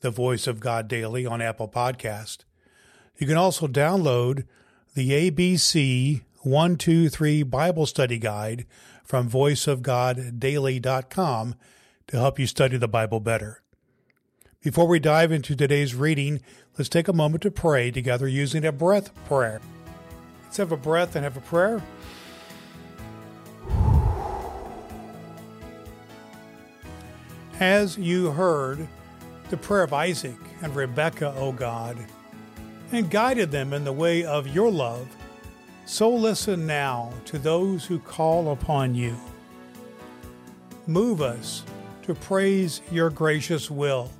the Voice of God Daily on Apple Podcast. You can also download the ABC 123 Bible Study Guide from voiceofgoddaily.com to help you study the Bible better. Before we dive into today's reading, let's take a moment to pray together using a breath prayer. Let's have a breath and have a prayer. As you heard, the prayer of Isaac and Rebekah, O God, and guided them in the way of your love, so listen now to those who call upon you. Move us to praise your gracious will,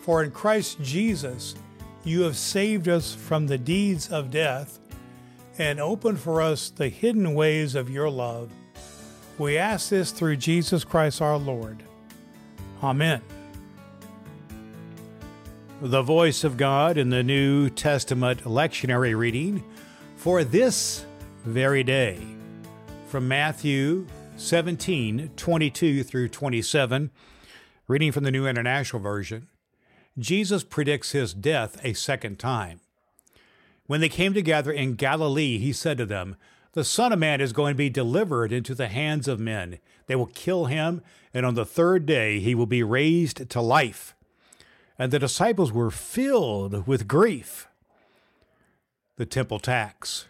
for in Christ Jesus you have saved us from the deeds of death and opened for us the hidden ways of your love. We ask this through Jesus Christ our Lord. Amen. The voice of God in the New Testament lectionary reading for this very day from Matthew 17 22 through 27, reading from the New International Version. Jesus predicts his death a second time. When they came together in Galilee, he said to them, The Son of Man is going to be delivered into the hands of men. They will kill him, and on the third day he will be raised to life and the disciples were filled with grief. The temple tax.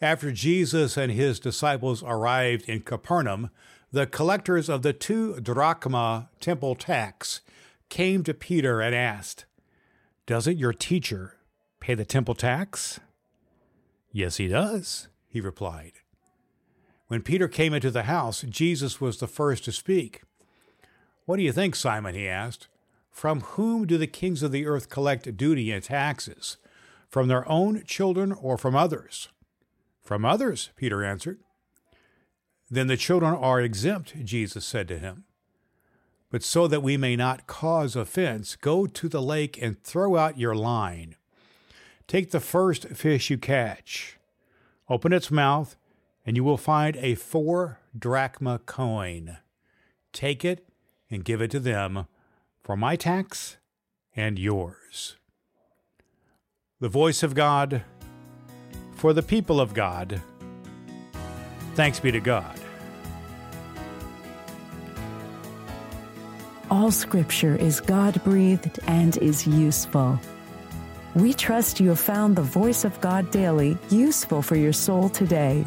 After Jesus and his disciples arrived in Capernaum, the collectors of the two drachma temple tax came to Peter and asked, Doesn't your teacher pay the temple tax? Yes, he does, he replied. When Peter came into the house, Jesus was the first to speak. What do you think, Simon? he asked. From whom do the kings of the earth collect duty and taxes? From their own children or from others? From others, Peter answered. Then the children are exempt, Jesus said to him. But so that we may not cause offense, go to the lake and throw out your line. Take the first fish you catch, open its mouth, and you will find a four drachma coin. Take it and give it to them for my tax and yours. The voice of God for the people of God. Thanks be to God. All scripture is God breathed and is useful. We trust you have found the voice of God daily useful for your soul today.